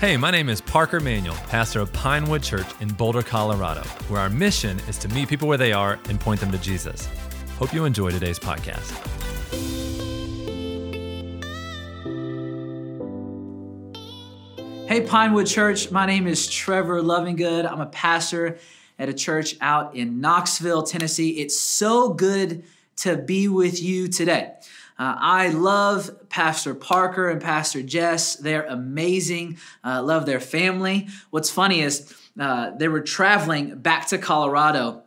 Hey, my name is Parker Manuel, pastor of Pinewood Church in Boulder, Colorado, where our mission is to meet people where they are and point them to Jesus. Hope you enjoy today's podcast. Hey, Pinewood Church, my name is Trevor Lovingood. I'm a pastor at a church out in Knoxville, Tennessee. It's so good to be with you today. Uh, I love Pastor Parker and Pastor Jess. They're amazing. Uh, love their family. What's funny is uh, they were traveling back to Colorado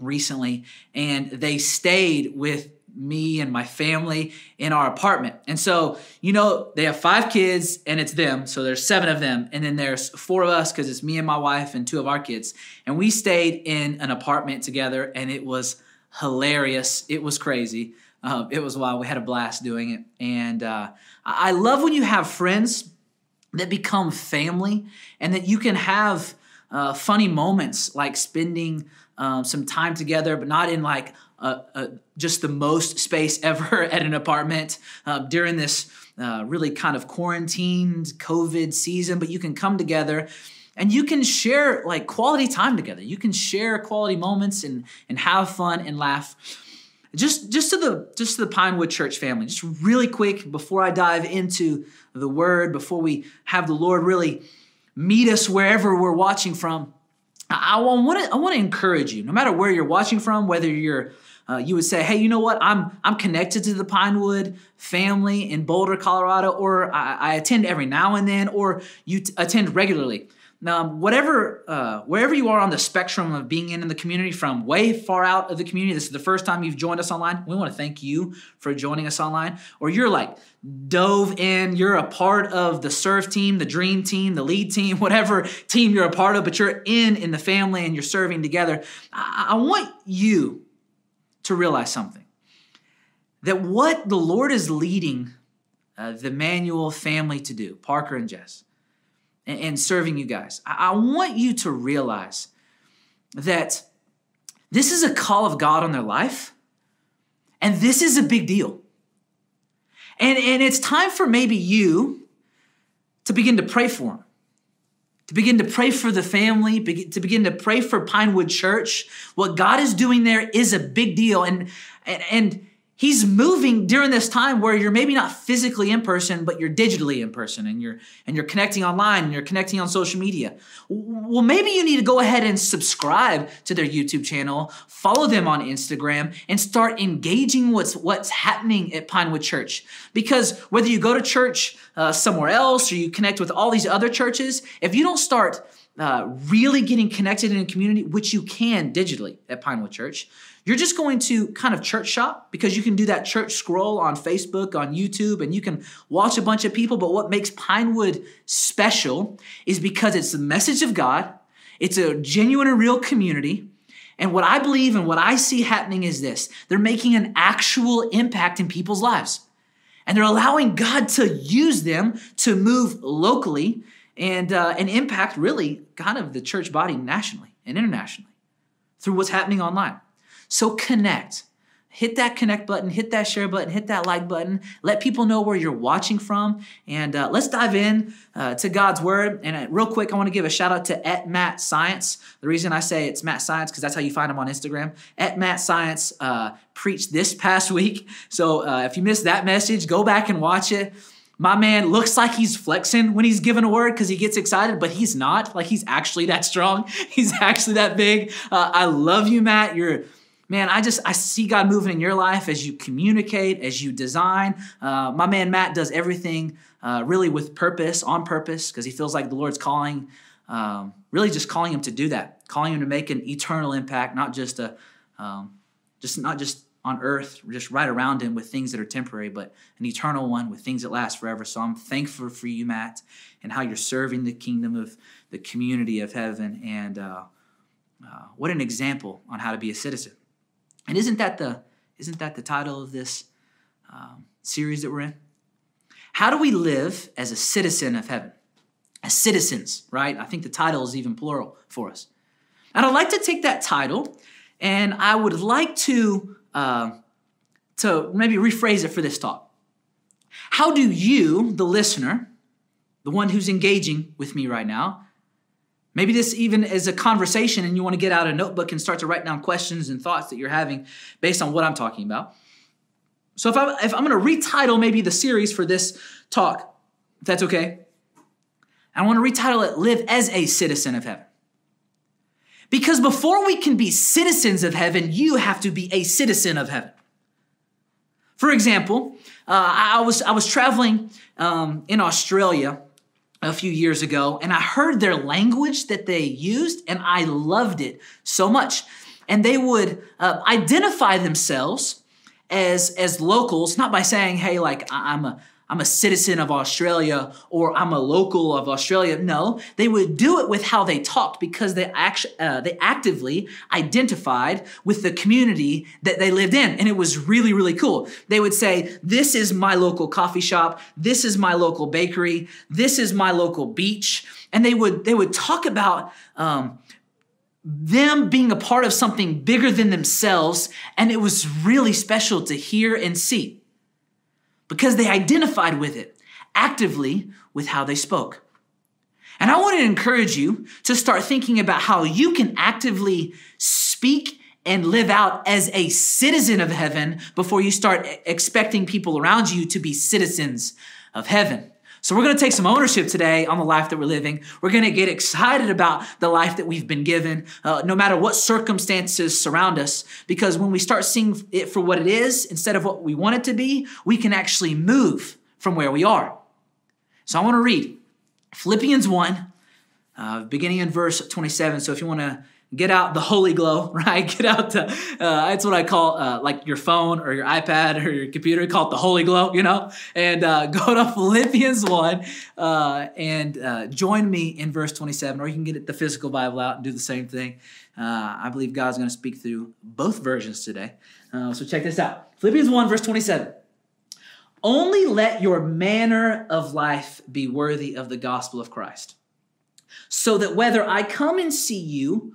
recently and they stayed with me and my family in our apartment. And so, you know, they have five kids and it's them. So there's seven of them. And then there's four of us because it's me and my wife and two of our kids. And we stayed in an apartment together and it was hilarious. It was crazy. Uh, it was wild. We had a blast doing it. And uh, I love when you have friends that become family and that you can have uh, funny moments like spending um, some time together, but not in like just the most space ever at an apartment uh, during this uh, really kind of quarantined COVID season. But you can come together and you can share like quality time together. You can share quality moments and and have fun and laugh. Just just to the just to the Pinewood Church family. Just really quick before I dive into the Word, before we have the Lord really meet us wherever we're watching from. I want to I want to encourage you, no matter where you're watching from, whether you're uh, you would say, hey, you know what? I'm I'm connected to the Pinewood family in Boulder, Colorado, or I, I attend every now and then, or you t- attend regularly. Now, whatever, uh, wherever you are on the spectrum of being in, in the community, from way far out of the community, this is the first time you've joined us online. We want to thank you for joining us online. Or you're like dove in, you're a part of the serve team, the dream team, the lead team, whatever team you're a part of, but you're in in the family and you're serving together. I, I want you to realize something that what the Lord is leading uh, the Manuel family to do, Parker and Jess, and, serving you guys, I, I want you to realize that this is a call of God on their life, and this is a big deal. And, and it's time for maybe you to begin to pray for them to begin to pray for the family, to begin to pray for Pinewood Church. What God is doing there is a big deal. And, and, and He's moving during this time where you're maybe not physically in person, but you're digitally in person and you're and you're connecting online and you're connecting on social media. Well, maybe you need to go ahead and subscribe to their YouTube channel, follow them on Instagram, and start engaging what's what's happening at Pinewood Church. Because whether you go to church uh, somewhere else or you connect with all these other churches, if you don't start uh, really getting connected in a community, which you can digitally at Pinewood Church, you're just going to kind of church shop because you can do that church scroll on Facebook, on YouTube, and you can watch a bunch of people. But what makes Pinewood special is because it's the message of God, it's a genuine and real community. And what I believe and what I see happening is this they're making an actual impact in people's lives. And they're allowing God to use them to move locally and, uh, and impact really kind of the church body nationally and internationally through what's happening online. So connect. Hit that connect button, hit that share button, hit that like button. Let people know where you're watching from. And uh, let's dive in uh, to God's word. And uh, real quick, I want to give a shout out to at Matt Science. The reason I say it's Matt Science because that's how you find him on Instagram. At Matt Science uh, preached this past week. So uh, if you missed that message, go back and watch it. My man looks like he's flexing when he's given a word because he gets excited, but he's not. Like he's actually that strong. He's actually that big. Uh, I love you, Matt. You're man, I just I see God moving in your life as you communicate, as you design. Uh, my man Matt does everything uh, really with purpose, on purpose, because he feels like the Lord's calling, um, really just calling him to do that, calling him to make an eternal impact, not just a, um, just not just on earth, just right around him with things that are temporary, but an eternal one with things that last forever. So I'm thankful for you, Matt, and how you're serving the kingdom of the community of heaven, and uh, uh what an example on how to be a citizen. And isn't that the isn't that the title of this um, series that we're in? How do we live as a citizen of heaven? As citizens, right? I think the title is even plural for us. And I'd like to take that title and I would like to, uh, to maybe rephrase it for this talk. How do you, the listener, the one who's engaging with me right now. Maybe this even is a conversation and you want to get out a notebook and start to write down questions and thoughts that you're having based on what I'm talking about. So if, I, if I'm going to retitle maybe the series for this talk, if that's okay, I want to retitle it Live as a Citizen of Heaven. Because before we can be citizens of heaven, you have to be a citizen of heaven. For example, uh, I was I was traveling um, in Australia a few years ago, and I heard their language that they used, and I loved it so much. And they would uh, identify themselves as as locals, not by saying, "Hey, like I'm a I'm a citizen of Australia or I'm a local of Australia. No, they would do it with how they talked because they actually uh, they actively identified with the community that they lived in, and it was really really cool. They would say, "This is my local coffee shop. This is my local bakery. This is my local beach," and they would they would talk about. Um, them being a part of something bigger than themselves, and it was really special to hear and see because they identified with it actively with how they spoke. And I want to encourage you to start thinking about how you can actively speak and live out as a citizen of heaven before you start expecting people around you to be citizens of heaven. So, we're going to take some ownership today on the life that we're living. We're going to get excited about the life that we've been given, uh, no matter what circumstances surround us, because when we start seeing it for what it is instead of what we want it to be, we can actually move from where we are. So, I want to read Philippians 1, uh, beginning in verse 27. So, if you want to get out the holy glow right? Get out the uh, what i call uh, like your phone or your ipad or your computer call it the holy glow you know? And uh, go to philippians 1 uh, and uh, join me in verse 27 or you can get the physical bible out and do the same thing. Uh, i believe god's going to speak through both versions today. So check this out. Philippians 1 verse 27 only let your manner of life be worthy of the gospel of christ so that whether i come and see you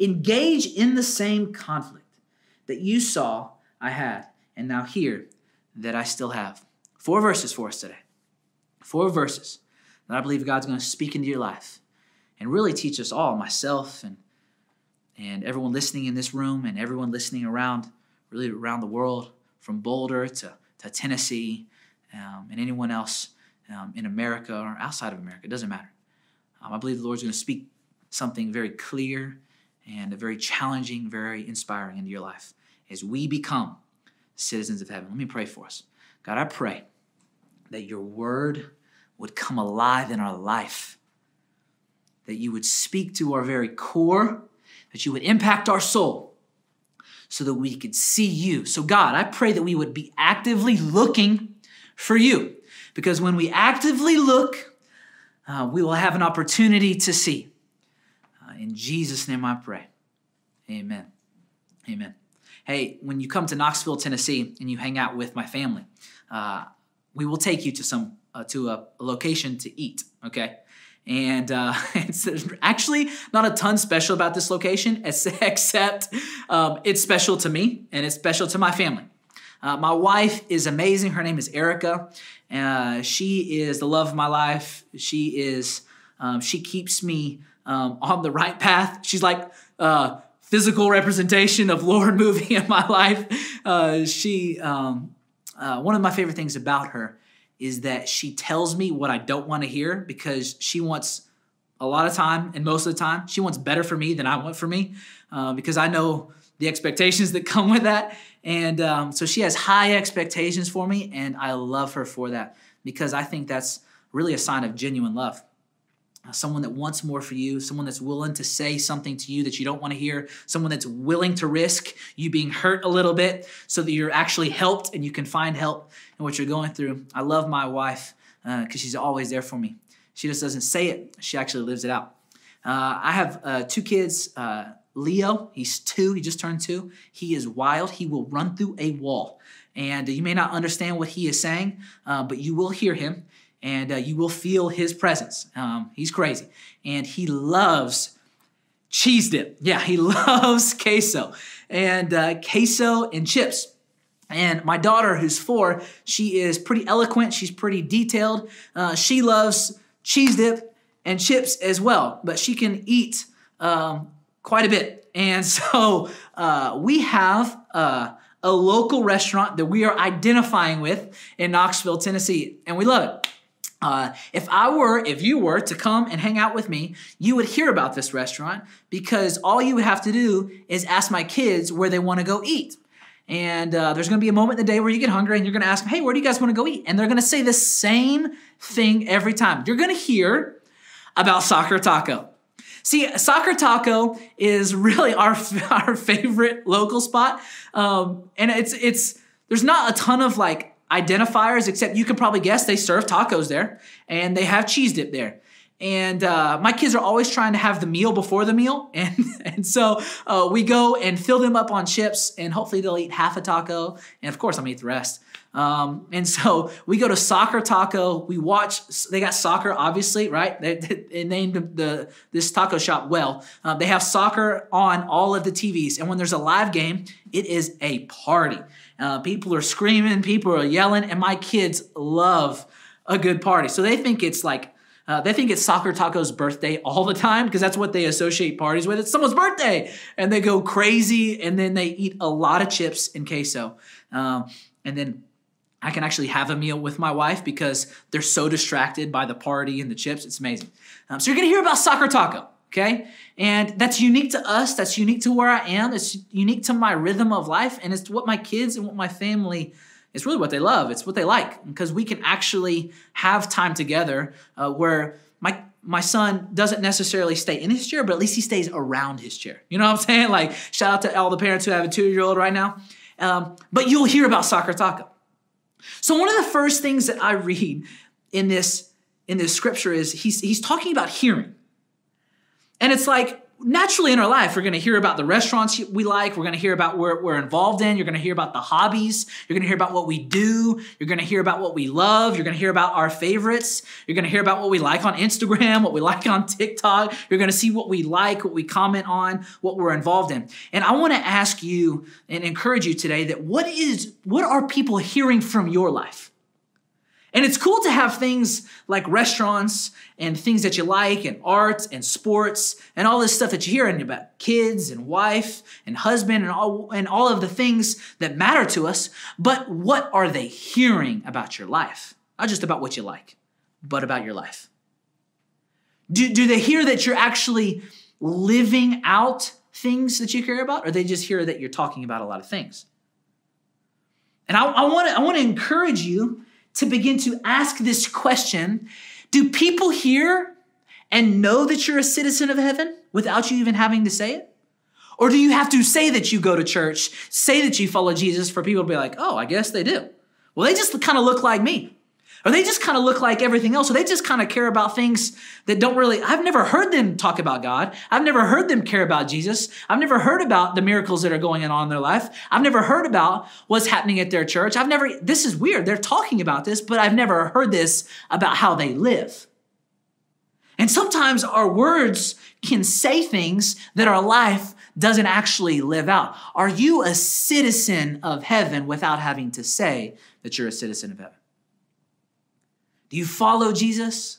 engage in the same conflict that you saw I had, and now hear that I still have. Four verses for us today. Four verses that I believe God's going to speak into your life and really teach us all, myself and and everyone listening in this room and everyone listening around, really around the world, from Boulder to, to Tennessee, um, and anyone else um, in America or outside of America. It doesn't matter. Um, I believe the Lord's going to speak something very clear and a very challenging, very inspiring into your life as we become citizens of heaven. Let me pray for us. God, I pray that your word would come alive in our life, that you would speak to our very core, that you would impact our soul so that we could see you. So, God, I pray that we would be actively looking for you because when we actively look, uh, we will have an opportunity to see. In Jesus' name I pray. Amen. Amen. Hey, when you come to Knoxville, Tennessee, and you hang out with my family, uh, we will take you to some uh, to a, location to eat. Okay, and uh, it's actually not a ton special about this location, except um, it's special to me and it's special to my family. Uh, my wife is amazing. Her name is Erica. Uh, she is the love of my life. She is. Um, she keeps me um, on the right path. She's like uh, physical representation of Lord moving in my life. Uh, she, um, uh, one of my favorite things about her is that she tells me what I don't want to hear because she wants a lot of time and most of the time she wants better for me than I want for me uh, because I know the expectations that come with that. And um, so she has high expectations for me, and I love her for that because I think that's really a sign of genuine love. Someone that wants more for you, someone that's willing to say something to you that you don't want to hear, someone that's willing to risk you being hurt a little bit so that you're actually helped and you can find help in what you're going through. I love my wife because uh, she's always there for me. She just doesn't say it, she actually lives it out. Uh, I have uh, two kids. Uh, Leo, he's two, he just turned two. He is wild. He will run through a wall. And you may not understand what he is saying, uh, but you will hear him and uh, you will feel his presence. Um, he's crazy. And he loves cheese dip. Yeah, he loves queso and uh, queso and chips. And my daughter, who's four, she is pretty eloquent. She's pretty detailed. Uh, she loves cheese dip and chips as well, but she can eat um, quite a bit. And so uh, we have uh, a local restaurant that we are identifying with in Knoxville, Tennessee, and we love it. Uh, if I were, if you were to come and hang out with me, you would hear about this restaurant because all you would have to do is ask my kids where they want to go eat. And uh, there's going to be a moment in the day where you get hungry and you're going to ask them, hey, where do you guys want to go eat? And they're going to say the same thing every time. You're going to hear about Soccer Taco. See, Soccer Taco is really our, our favorite local spot. Um, and it's, it's, there's not a ton of like identifiers, except you can probably guess they serve tacos there and they have cheese dip there. And uh, my kids are always trying to have the meal before the meal. And, and so uh, we go and fill them up on chips, and hopefully they'll eat half a taco. And of course, I'm eat the rest. Um, and so we go to Soccer Taco. We watch. They got soccer, obviously, right? They, they named the this taco shop well. Uh, they have soccer on all of the TVs, and when there's a live game, it is a party. Uh, people are screaming, people are yelling, and my kids love a good party. So they think it's like uh, they think it's Soccer Taco's birthday all the time because that's what they associate parties with. It's someone's birthday, and they go crazy, and then they eat a lot of chips and queso, um, and then I can actually have a meal with my wife because they're so distracted by the party and the chips. It's amazing. Um, so you're to hear about Soccer Taco, okay? And that's unique to us. That's unique to where I am. It's unique to my rhythm of life. And it's what my kids and what my family, it's really what they love. It's what they like because we can actually have time together uh, where my my son doesn't necessarily stay in his chair, but at least he stays around his chair. You know what I'm saying? Like, shout out to all the parents who have a two year old right now. Um, but you'll hear about Soccer Taco. So one of the first things that I read in this in this scripture is he's he's talking about hearing. And it's like naturally in our life, we're going to hear about the restaurants we like. We're going to hear about what we're involved in. You're going to hear about the hobbies. You're going to hear about what we do. You're going to hear about what we love. You're going to hear about our favorites. You're going to hear about what we like on Instagram, what we like on TikTok. You're going to see what we like, what we comment on, what we're involved in. And I want to ask you and encourage you today that what is, what are people hearing from your life? And it's cool to have things like restaurants and things that you like and art and sports and all this stuff that you hear about kids and wife and husband and all, and all of the things that matter to us. But what are they hearing about your life? Not just about what you like, but about your life. Do, do they hear that you're actually living out things that you care about, or they just hear that you're talking about a lot of things? And I, I want to I want to encourage you to begin to ask this question Do people hear and know that you're a citizen of heaven without you even having to say it? Or do you have to say that you go to church, say that you follow Jesus for people to be like, oh, I guess they do? Well, they just kind of look like me. Or they just kind of look like everything else. Or they just kind of care about things that don't really, I've never heard them talk about God. I've never heard them care about Jesus. I've never heard about the miracles that are going on in their life. I've never heard about what's happening at their church. I've never, this is weird. They're talking about this, but I've never heard this about how they live. And sometimes our words can say things that our life doesn't actually live out. Are you a citizen of heaven without having to say that you're a citizen of heaven? Do you follow Jesus?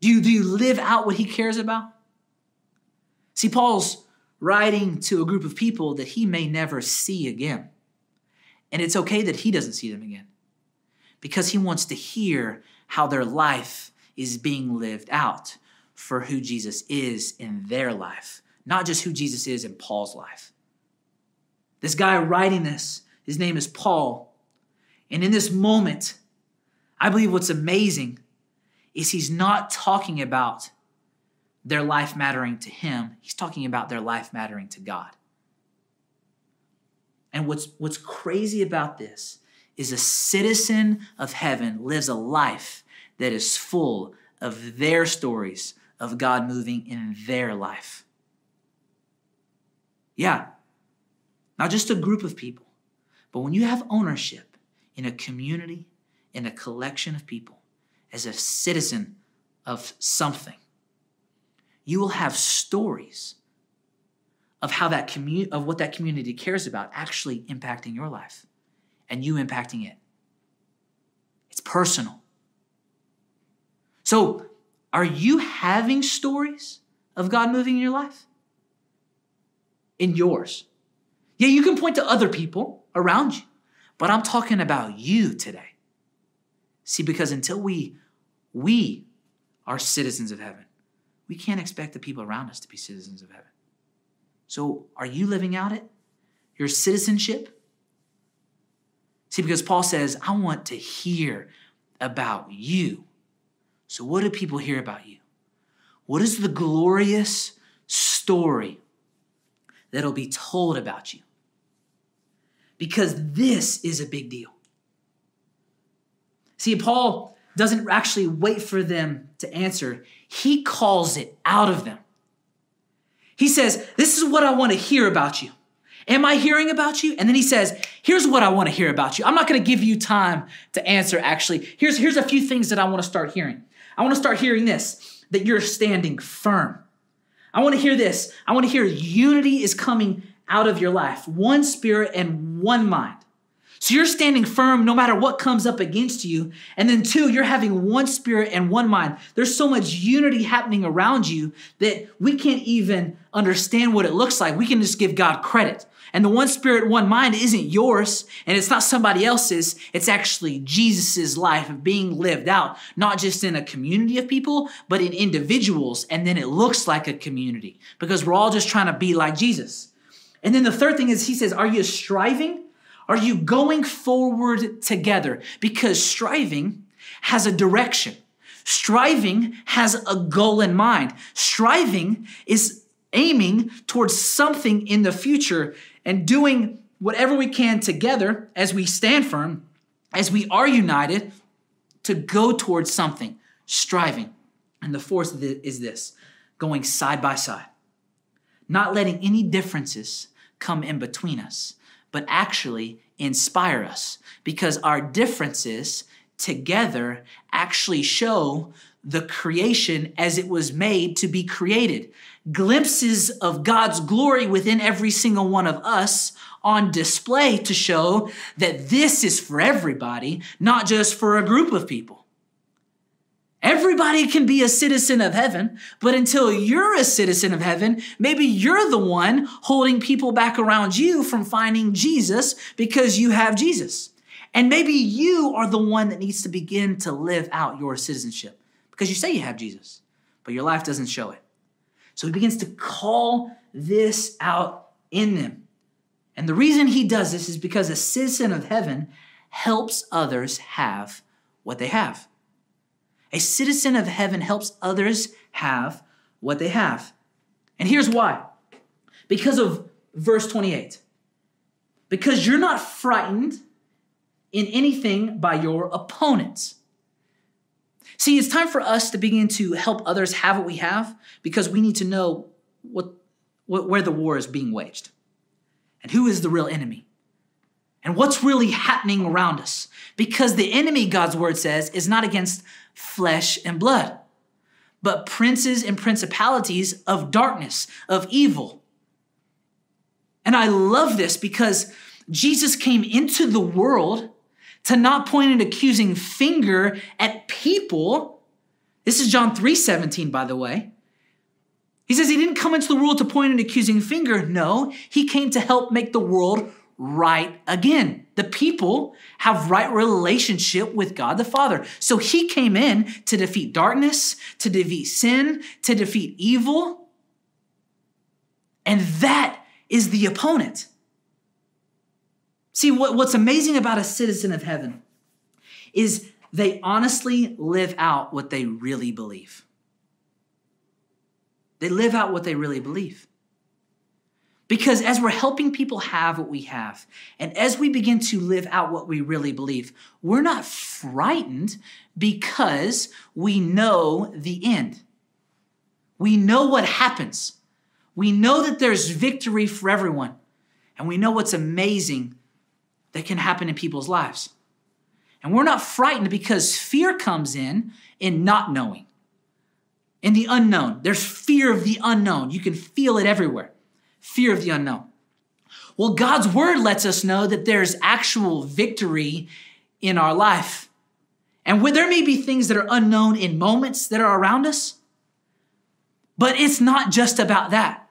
Do you, do you live out what he cares about? See, Paul's writing to a group of people that he may never see again. And it's okay that he doesn't see them again because he wants to hear how their life is being lived out for who Jesus is in their life, not just who Jesus is in Paul's life. This guy writing this, his name is Paul. And in this moment, I believe what's amazing is he's not talking about their life mattering to him, he's talking about their life mattering to God. And what's, what's crazy about this is a citizen of heaven lives a life that is full of their stories of God moving in their life. Yeah, not just a group of people, but when you have ownership in a community, in a collection of people, as a citizen of something, you will have stories of how that community of what that community cares about actually impacting your life and you impacting it. It's personal. So, are you having stories of God moving in your life? In yours. Yeah, you can point to other people around you, but I'm talking about you today. See, because until we we are citizens of heaven, we can't expect the people around us to be citizens of heaven. So, are you living out it? Your citizenship? See, because Paul says, I want to hear about you. So, what do people hear about you? What is the glorious story that'll be told about you? Because this is a big deal. See, Paul doesn't actually wait for them to answer, he calls it out of them. He says, This is what I want to hear about you. Am I hearing about you? And then he says, Here's what I want to hear about you. I'm not going to give you time to answer, actually. Here's, here's a few things that I want to start hearing. I want to start hearing this that you're standing firm. I want to hear this. I want to hear unity is coming out of your life, one spirit and one mind. So you're standing firm no matter what comes up against you. And then, two, you're having one spirit and one mind. There's so much unity happening around you that we can't even understand what it looks like. We can just give God credit. And the one spirit, one mind isn't yours, and it's not somebody else's. It's actually Jesus's life of being lived out, not just in a community of people, but in individuals. And then it looks like a community because we're all just trying to be like Jesus. And then the third thing is, he says, Are you striving? Are you going forward together? Because striving has a direction. Striving has a goal in mind. Striving is aiming towards something in the future and doing whatever we can together as we stand firm, as we are united to go towards something, striving. And the fourth is this going side by side, not letting any differences come in between us but actually inspire us because our differences together actually show the creation as it was made to be created. Glimpses of God's glory within every single one of us on display to show that this is for everybody, not just for a group of people. Everybody can be a citizen of heaven, but until you're a citizen of heaven, maybe you're the one holding people back around you from finding Jesus because you have Jesus. And maybe you are the one that needs to begin to live out your citizenship because you say you have Jesus, but your life doesn't show it. So he begins to call this out in them. And the reason he does this is because a citizen of heaven helps others have what they have. A citizen of heaven helps others have what they have. And here's why because of verse 28. Because you're not frightened in anything by your opponents. See, it's time for us to begin to help others have what we have because we need to know what, what, where the war is being waged and who is the real enemy and what's really happening around us. Because the enemy, God's word says, is not against flesh and blood, but princes and principalities of darkness, of evil. And I love this because Jesus came into the world to not point an accusing finger at people. This is John 3 17, by the way. He says he didn't come into the world to point an accusing finger. No, he came to help make the world right again. The people have right relationship with God the Father. So he came in to defeat darkness, to defeat sin, to defeat evil. And that is the opponent. See, what, what's amazing about a citizen of heaven is they honestly live out what they really believe. They live out what they really believe. Because as we're helping people have what we have, and as we begin to live out what we really believe, we're not frightened because we know the end. We know what happens. We know that there's victory for everyone. And we know what's amazing that can happen in people's lives. And we're not frightened because fear comes in in not knowing, in the unknown. There's fear of the unknown. You can feel it everywhere fear of the unknown. Well, God's word lets us know that there's actual victory in our life. And where there may be things that are unknown in moments that are around us, but it's not just about that.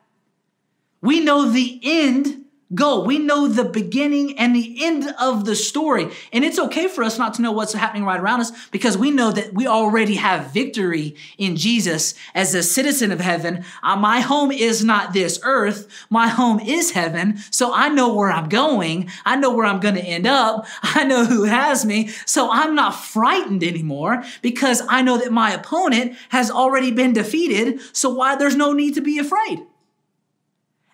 We know the end go. We know the beginning and the end of the story. And it's okay for us not to know what's happening right around us because we know that we already have victory in Jesus as a citizen of heaven. Uh, my home is not this earth. My home is heaven. So I know where I'm going. I know where I'm going to end up. I know who has me. So I'm not frightened anymore because I know that my opponent has already been defeated. So why there's no need to be afraid.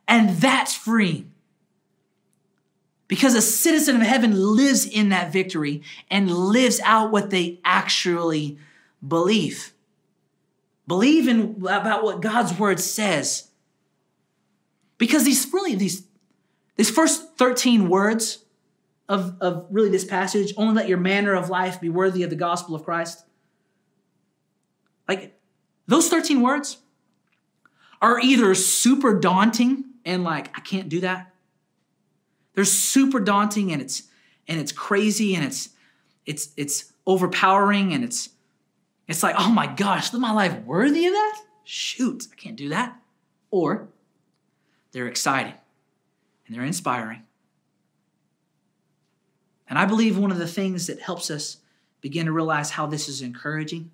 And that's freeing. Because a citizen of heaven lives in that victory and lives out what they actually believe. Believe in about what God's word says. Because these really these these first 13 words of, of really this passage, only let your manner of life be worthy of the gospel of Christ. Like those 13 words are either super daunting and like, I can't do that they're super daunting and it's and it's crazy and it's it's it's overpowering and it's it's like, oh my gosh, is my life worthy of that? Shoot, I can't do that. Or they're exciting and they're inspiring. And I believe one of the things that helps us begin to realize how this is encouraging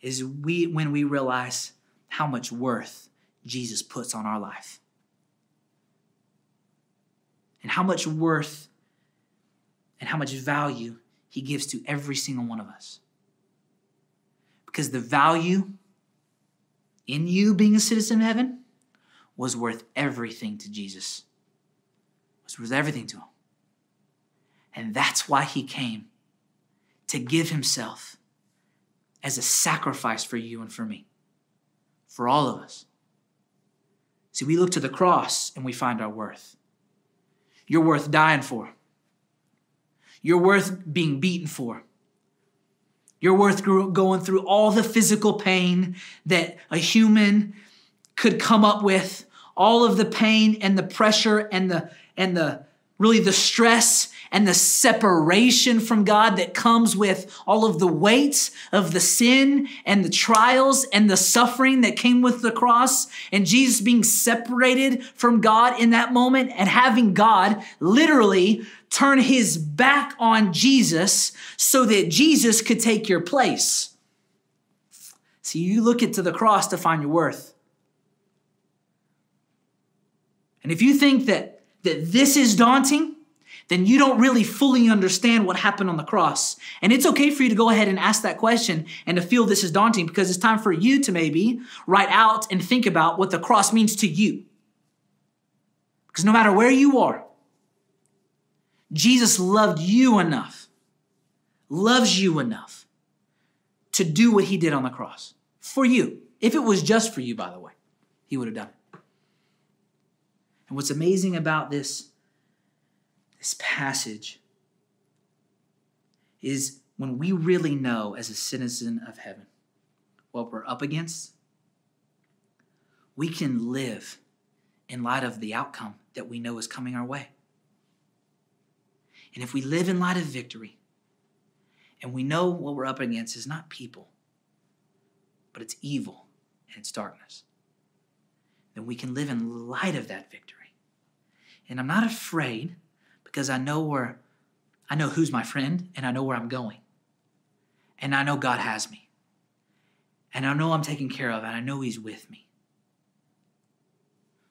is we when we realize how much worth Jesus puts on our life and how much worth and how much value he gives to every single one of us. Because the value in you being a citizen of heaven was worth everything to Jesus. Was worth everything to him. And that's why he came to give himself as a sacrifice for you and for me, for all of us. See, we look to the cross and we find our worth. You're worth dying for. You're worth being beaten for. You're worth going through all the physical pain that a human could come up with, all of the pain and the pressure and the and the really the stress and the separation from God that comes with all of the weights of the sin and the trials and the suffering that came with the cross, and Jesus being separated from God in that moment and having God literally turn his back on Jesus so that Jesus could take your place. See, you look into the cross to find your worth. And if you think that, that this is daunting, then you don't really fully understand what happened on the cross. And it's okay for you to go ahead and ask that question and to feel this is daunting because it's time for you to maybe write out and think about what the cross means to you. Because no matter where you are, Jesus loved you enough, loves you enough to do what he did on the cross for you. If it was just for you, by the way, he would have done it. And what's amazing about this this passage is when we really know as a citizen of heaven what we're up against, we can live in light of the outcome that we know is coming our way. And if we live in light of victory, and we know what we're up against is not people, but it's evil and it's darkness, then we can live in light of that victory. And I'm not afraid because I know where I know who's my friend and I know where I'm going. And I know God has me. And I know I'm taken care of and I know he's with me.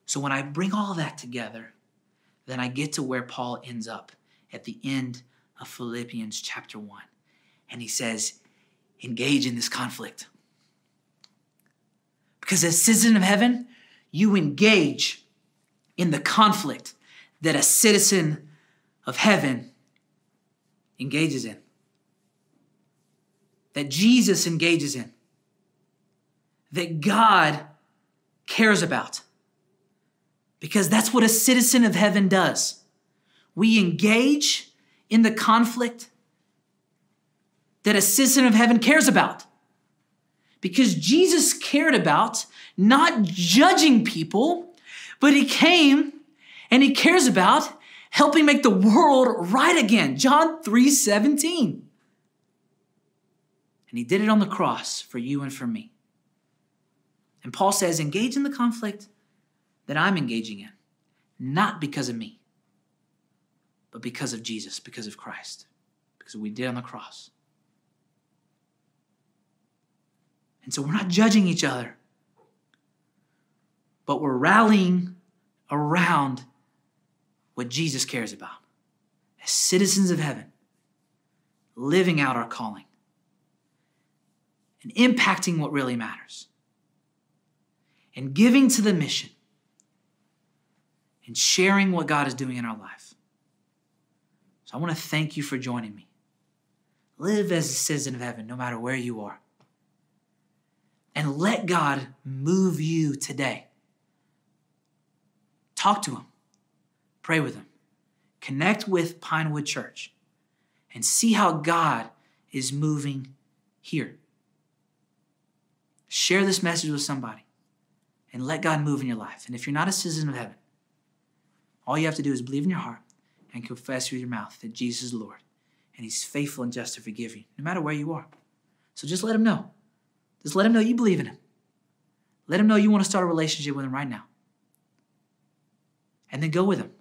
So when I bring all that together, then I get to where Paul ends up at the end of Philippians chapter 1. And he says, engage in this conflict. Because as citizen of heaven, you engage in the conflict that a citizen of heaven engages in, that Jesus engages in, that God cares about. Because that's what a citizen of heaven does. We engage in the conflict that a citizen of heaven cares about. Because Jesus cared about not judging people, but he came and he cares about helping make the world right again. John 3 17. And he did it on the cross for you and for me. And Paul says, engage in the conflict that I'm engaging in, not because of me, but because of Jesus, because of Christ, because we did on the cross. And so we're not judging each other, but we're rallying around what Jesus cares about as citizens of heaven, living out our calling and impacting what really matters and giving to the mission and sharing what God is doing in our life. So I want to thank you for joining me. Live as a citizen of heaven, no matter where you are. And let God move you today. Talk to Him, pray with Him, connect with Pinewood Church, and see how God is moving here. Share this message with somebody and let God move in your life. And if you're not a citizen of heaven, all you have to do is believe in your heart and confess with your mouth that Jesus is Lord and He's faithful and just to forgive you, no matter where you are. So just let Him know. Just let Him know you believe in Him. Let Him know you want to start a relationship with Him right now. And then go with Him.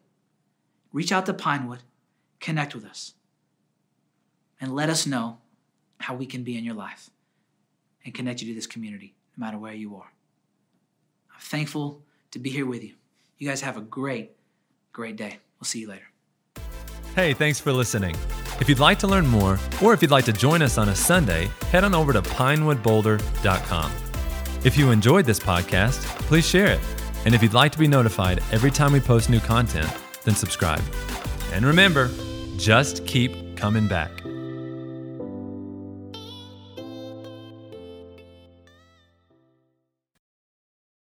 Reach out to Pinewood, connect with us, and let us know how we can be in your life and connect you to this community, no matter where you are. I'm thankful to be here with you. You guys have a great, great day. We'll see you later. Hey, thanks for listening. If you'd like to learn more, or if you'd like to join us on a Sunday, head on over to pinewoodboulder.com. If you enjoyed this podcast, please share it. And if you'd like to be notified every time we post new content, then subscribe. And remember, just keep coming back.